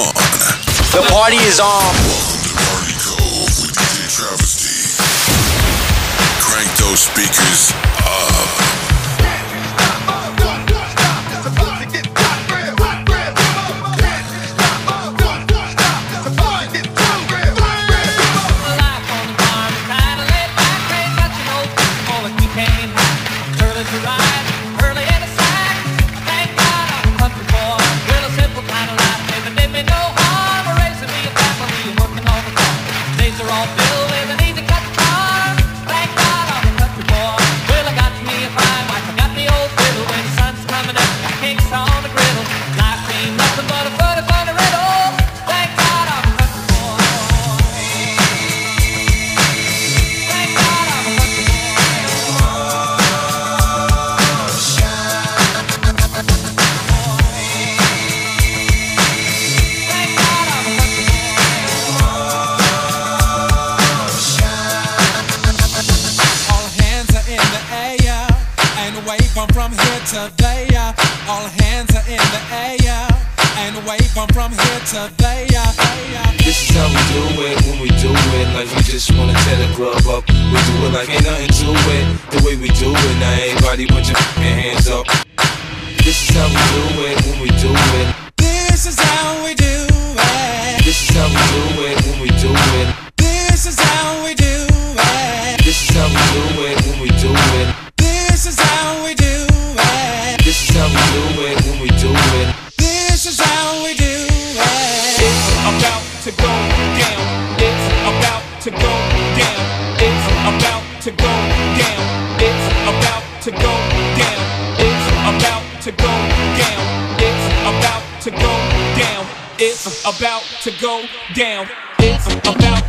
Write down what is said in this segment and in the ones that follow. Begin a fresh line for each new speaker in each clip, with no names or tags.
on.
The party is on.
The Party Cove with DJ Travisty. Crank those speakers up.
It's about to go down. It's about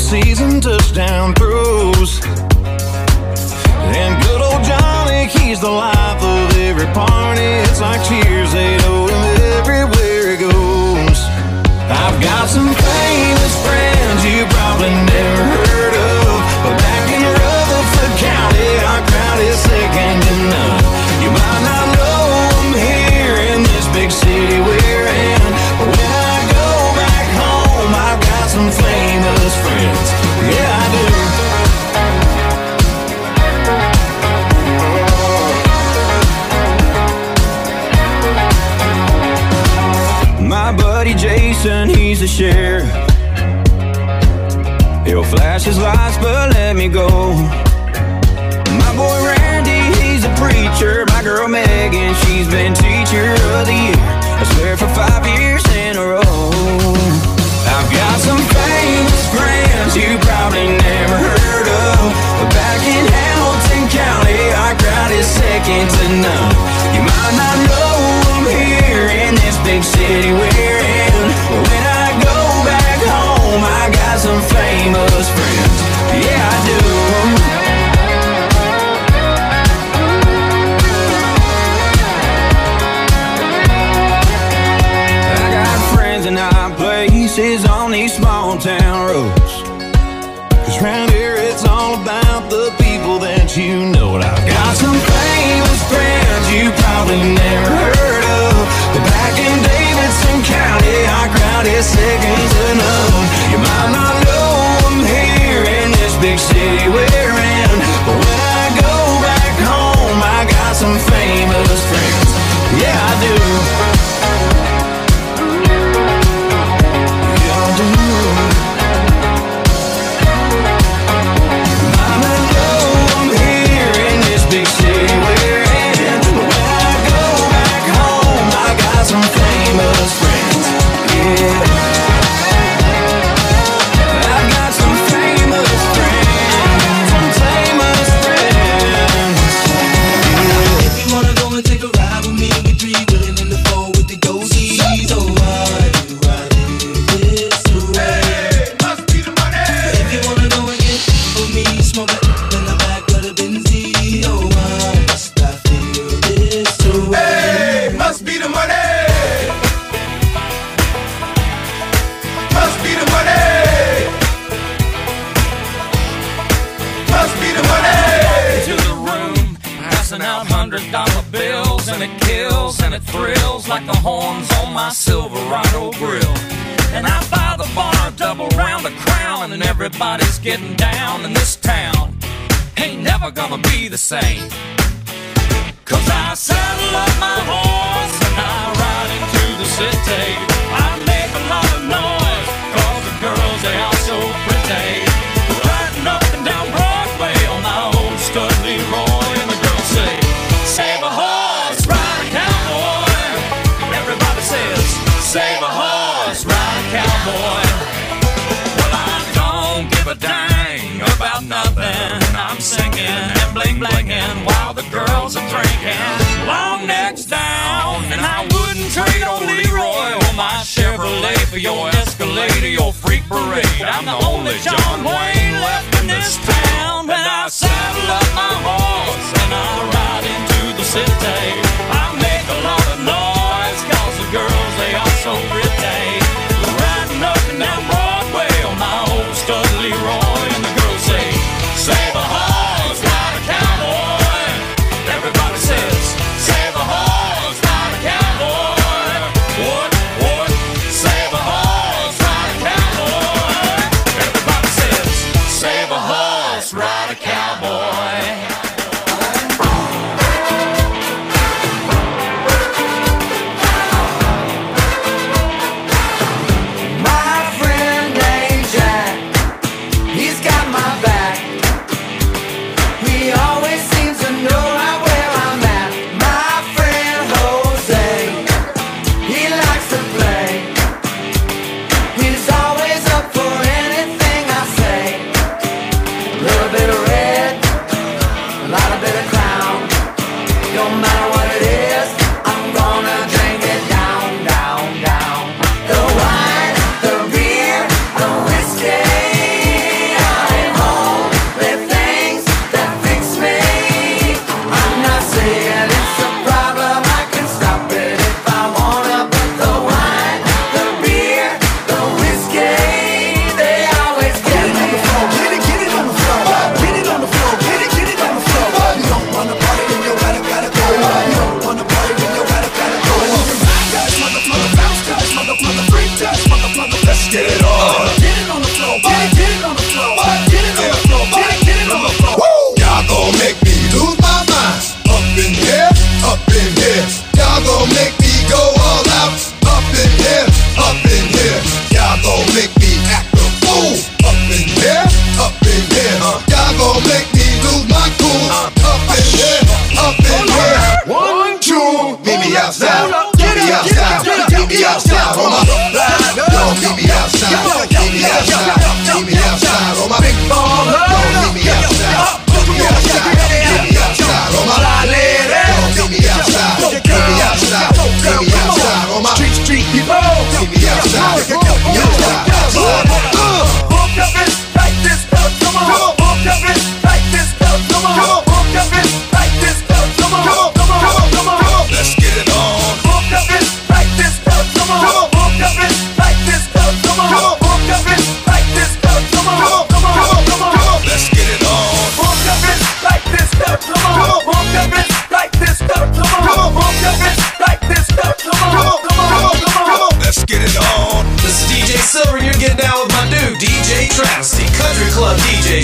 season touchdown throws. And good old Johnny, he's the life of every party. It's like cheers, they know him everywhere he goes. I've got some famous friends you probably never heard of, but back in Rutherford County, our crowd is second to none. You might not know I'm here in this big city. and he's the sheriff He'll flash his lights but let me go. My boy Randy, he's a preacher. My girl Megan, she's been teacher of the year. I swear for five years in a row. and
it
thrills like the horns on my Silverado grill. And I buy the bar double round the crown, and everybody's getting down in this town. Ain't never gonna be the same. Cause I saddle up my horse and I ride into the city. girls are drinking. Long necks down, and I wouldn't trade old Leroy or my Chevrolet for your Escalade or your freak parade. I'm the only John Wayne left in this town, and I saddle up my horse and I ride into the city.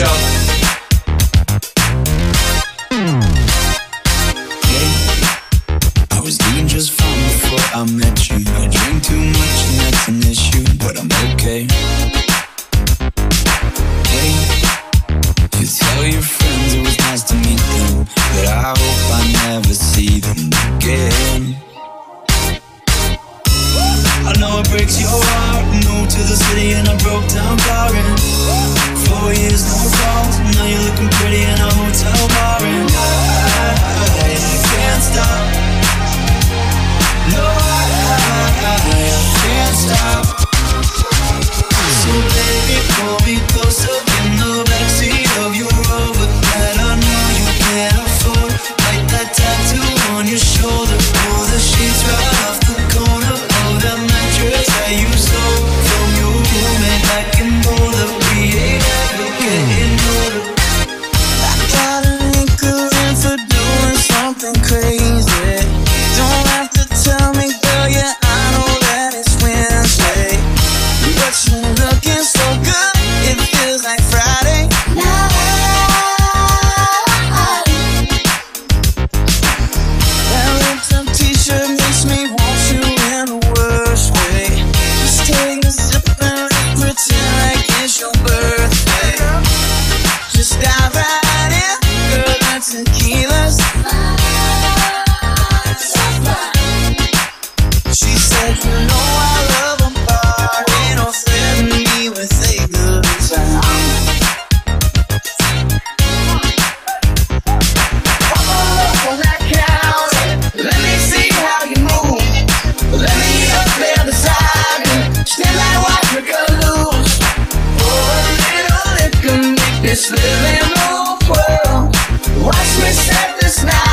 show. this
living old world. Watch me set this night.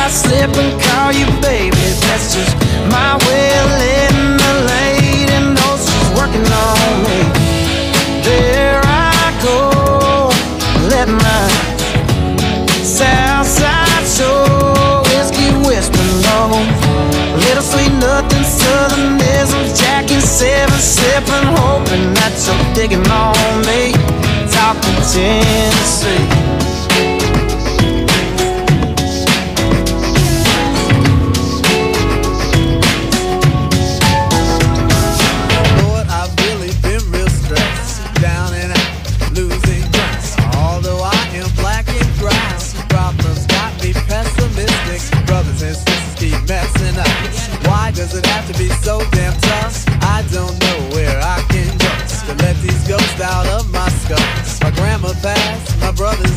I slip and call you baby That's just my way of letting The lady know she's working on me. There I go Let my Southside show. Whiskey whisper low. Little sweet nothing Southernism Jack and seven Sipping hoping that you're digging on me. Talking Tennessee.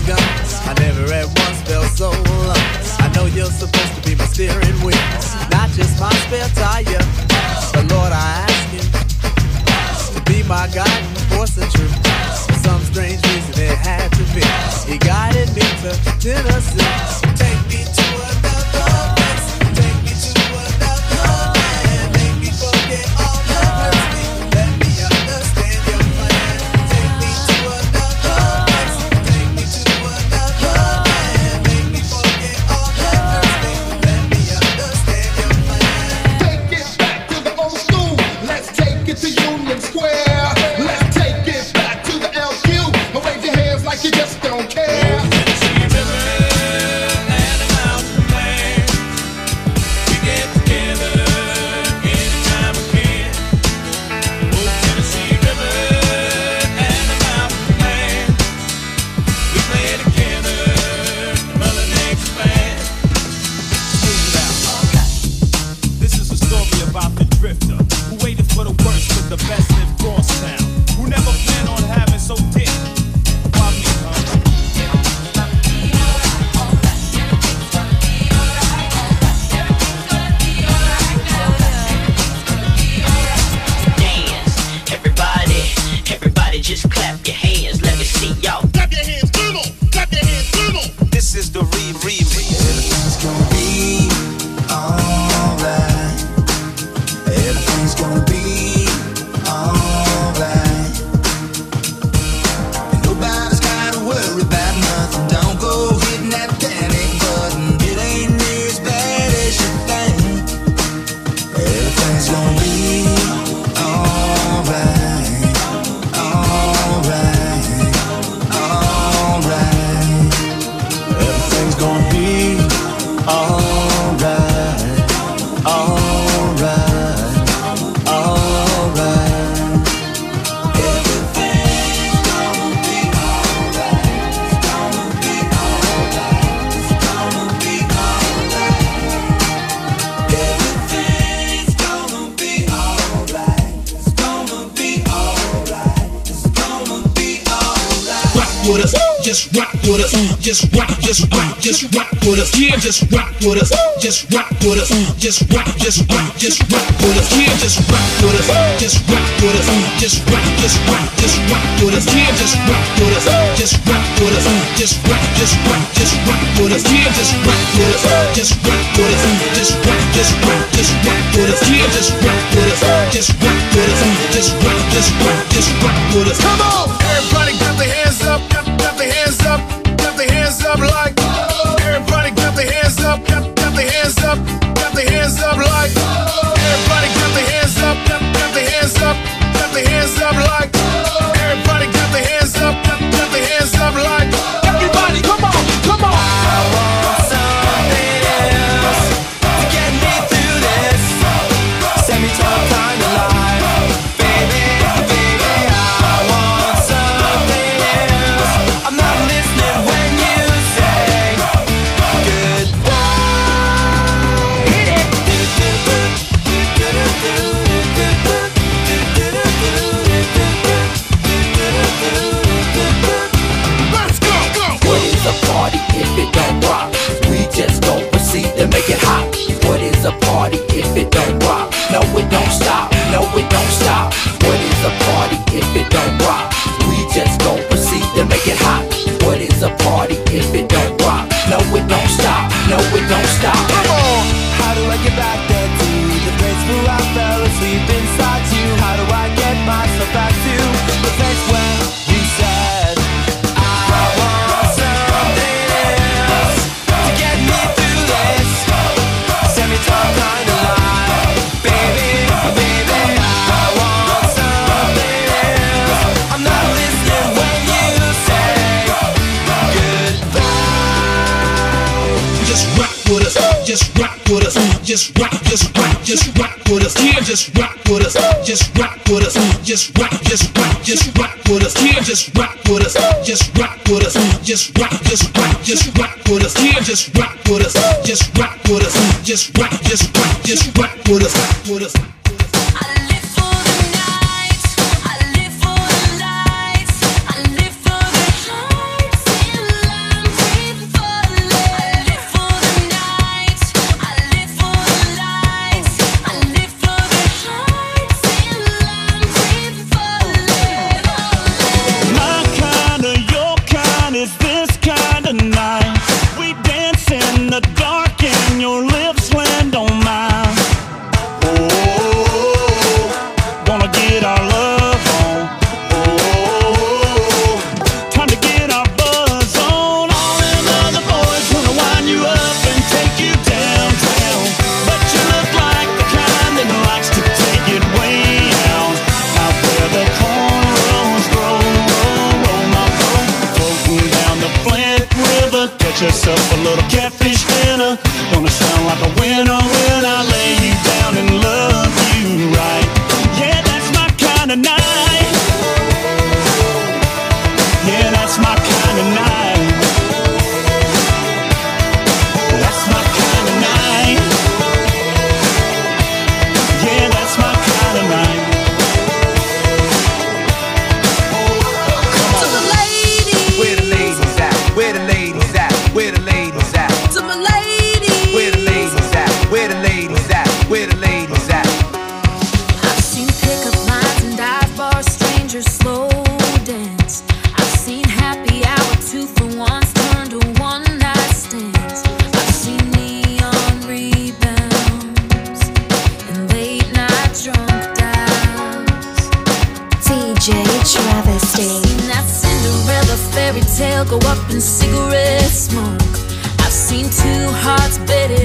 gun. I never at once felt so alone. I know you're supposed to be my steering wheel, not just my spare tire. But Lord, I ask you to be my guiding force and truth. For some strange reason, it had to be. He guided me to Tennessee. Take me to
just rock, just rock, just rock with us. Yeah, just rock with us. Just rock with us. Just rock, just rock, just rock with us. Yeah, just rock with us. Just rock with us. Just rock, just rock, just rock with us. Yeah, just rock with us. Just rock with us. Just rock, just rock, just rock with us. Yeah, just rock with us. Just rock with us. Just rock, just rock, just rock with us. Yeah, just rock with us. Just rock with us. Just rock, just rock, just rock with us.
Come on.
just rock
with us, just rock, just rock, just rock with us, yeah, just rock with us, just rock with us, just rock, just rock, just rock with us, yeah, just rock with us, just rock with us, just rock, just rock, just rock with us, with us.
heart's
beating.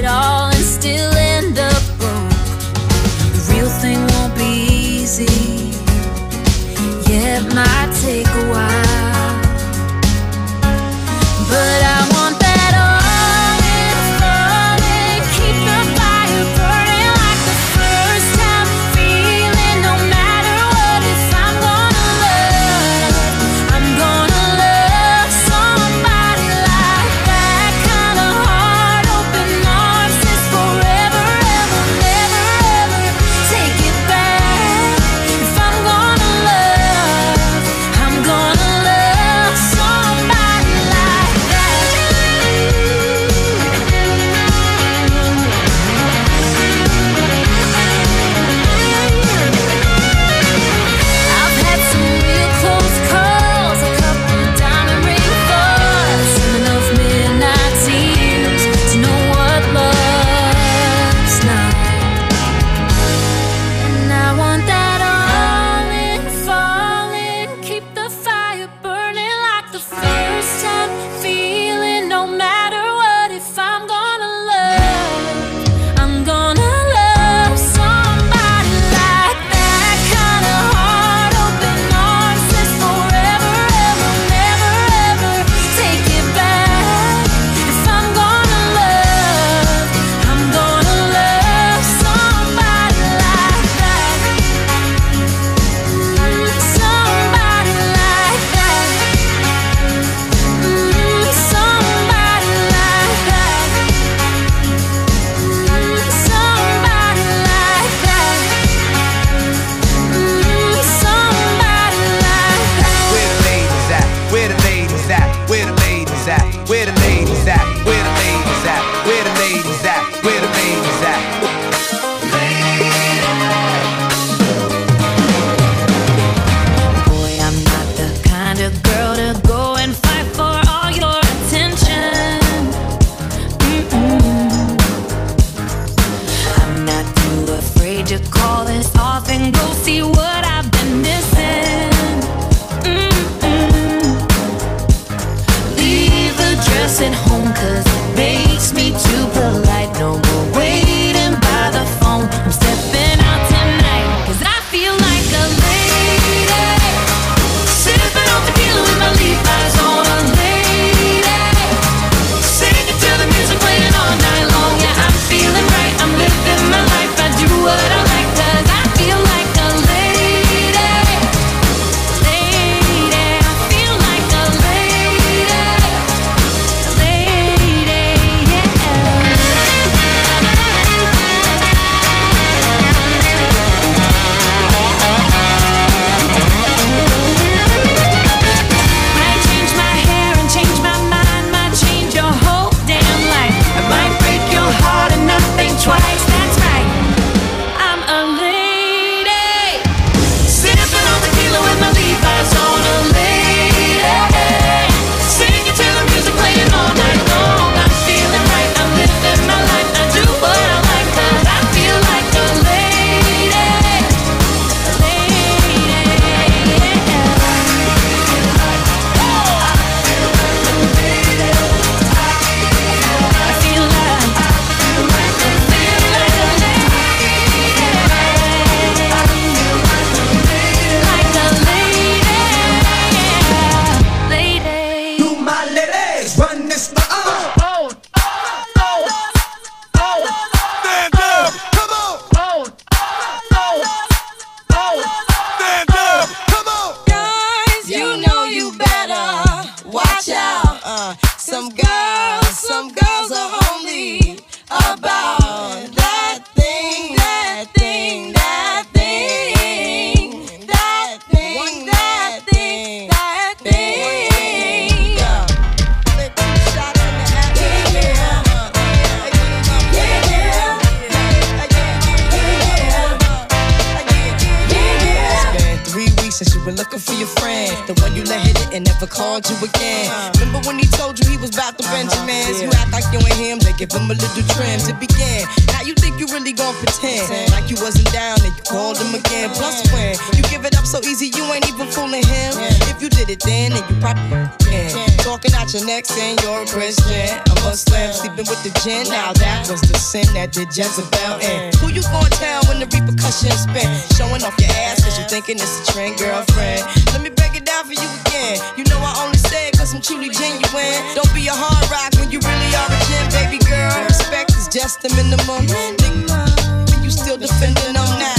You give it up so easy, you ain't even fooling him. If you did it then, then you probably can. Talking out your neck saying you're a Christian. A Muslim sleeping with the gin. Now that was the sin that did Jezebel in. Who you gonna tell when the repercussions spin? Showing off your ass cause you thinking it's a trend, girlfriend. Let me break it down for you again. You know I only say it cause I'm truly genuine. Don't be a hard rock when you really are a gin, baby girl. Respect is just the minimum. Nigga, you still defending them now.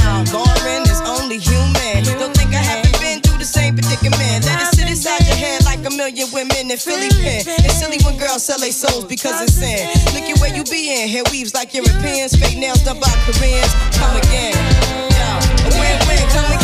like man. Let it sit inside your head like a million women in Philly pen. It's silly when girls sell their souls because it's sin. Look at where you be in. Hair weaves like Europeans. Fake nails done by Koreans. Come again. Yo, win-win. Come again.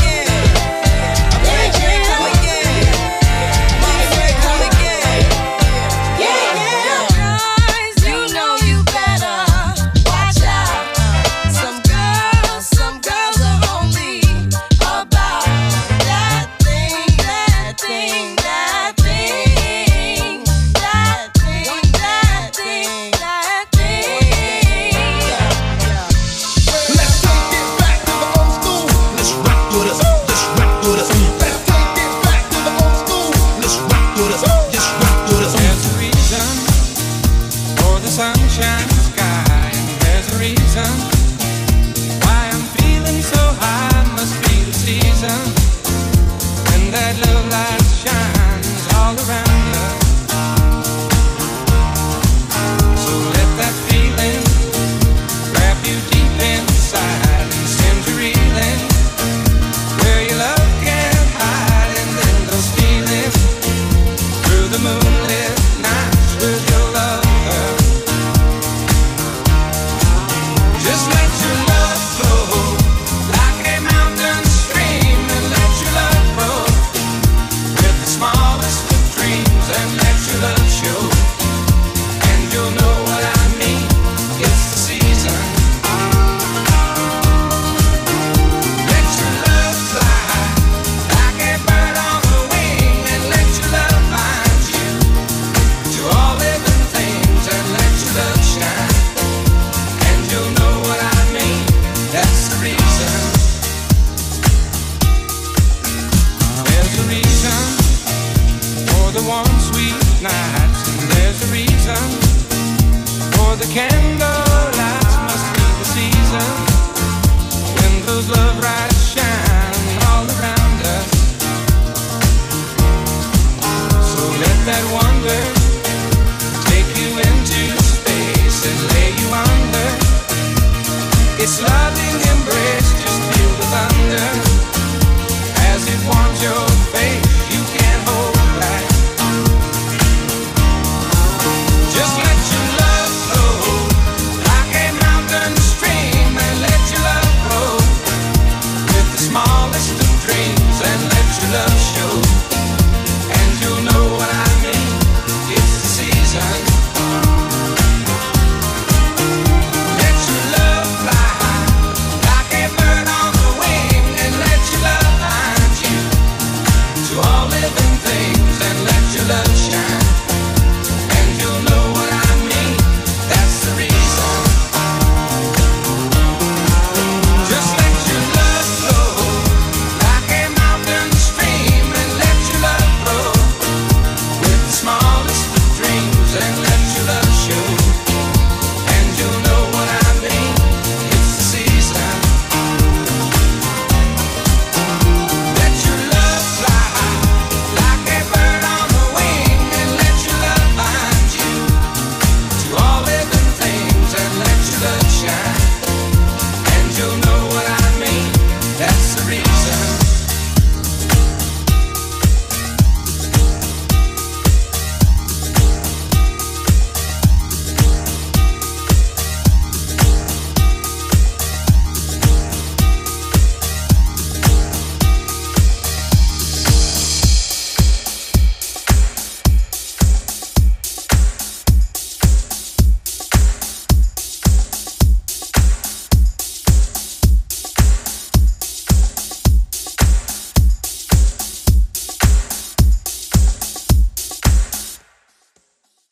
It's love.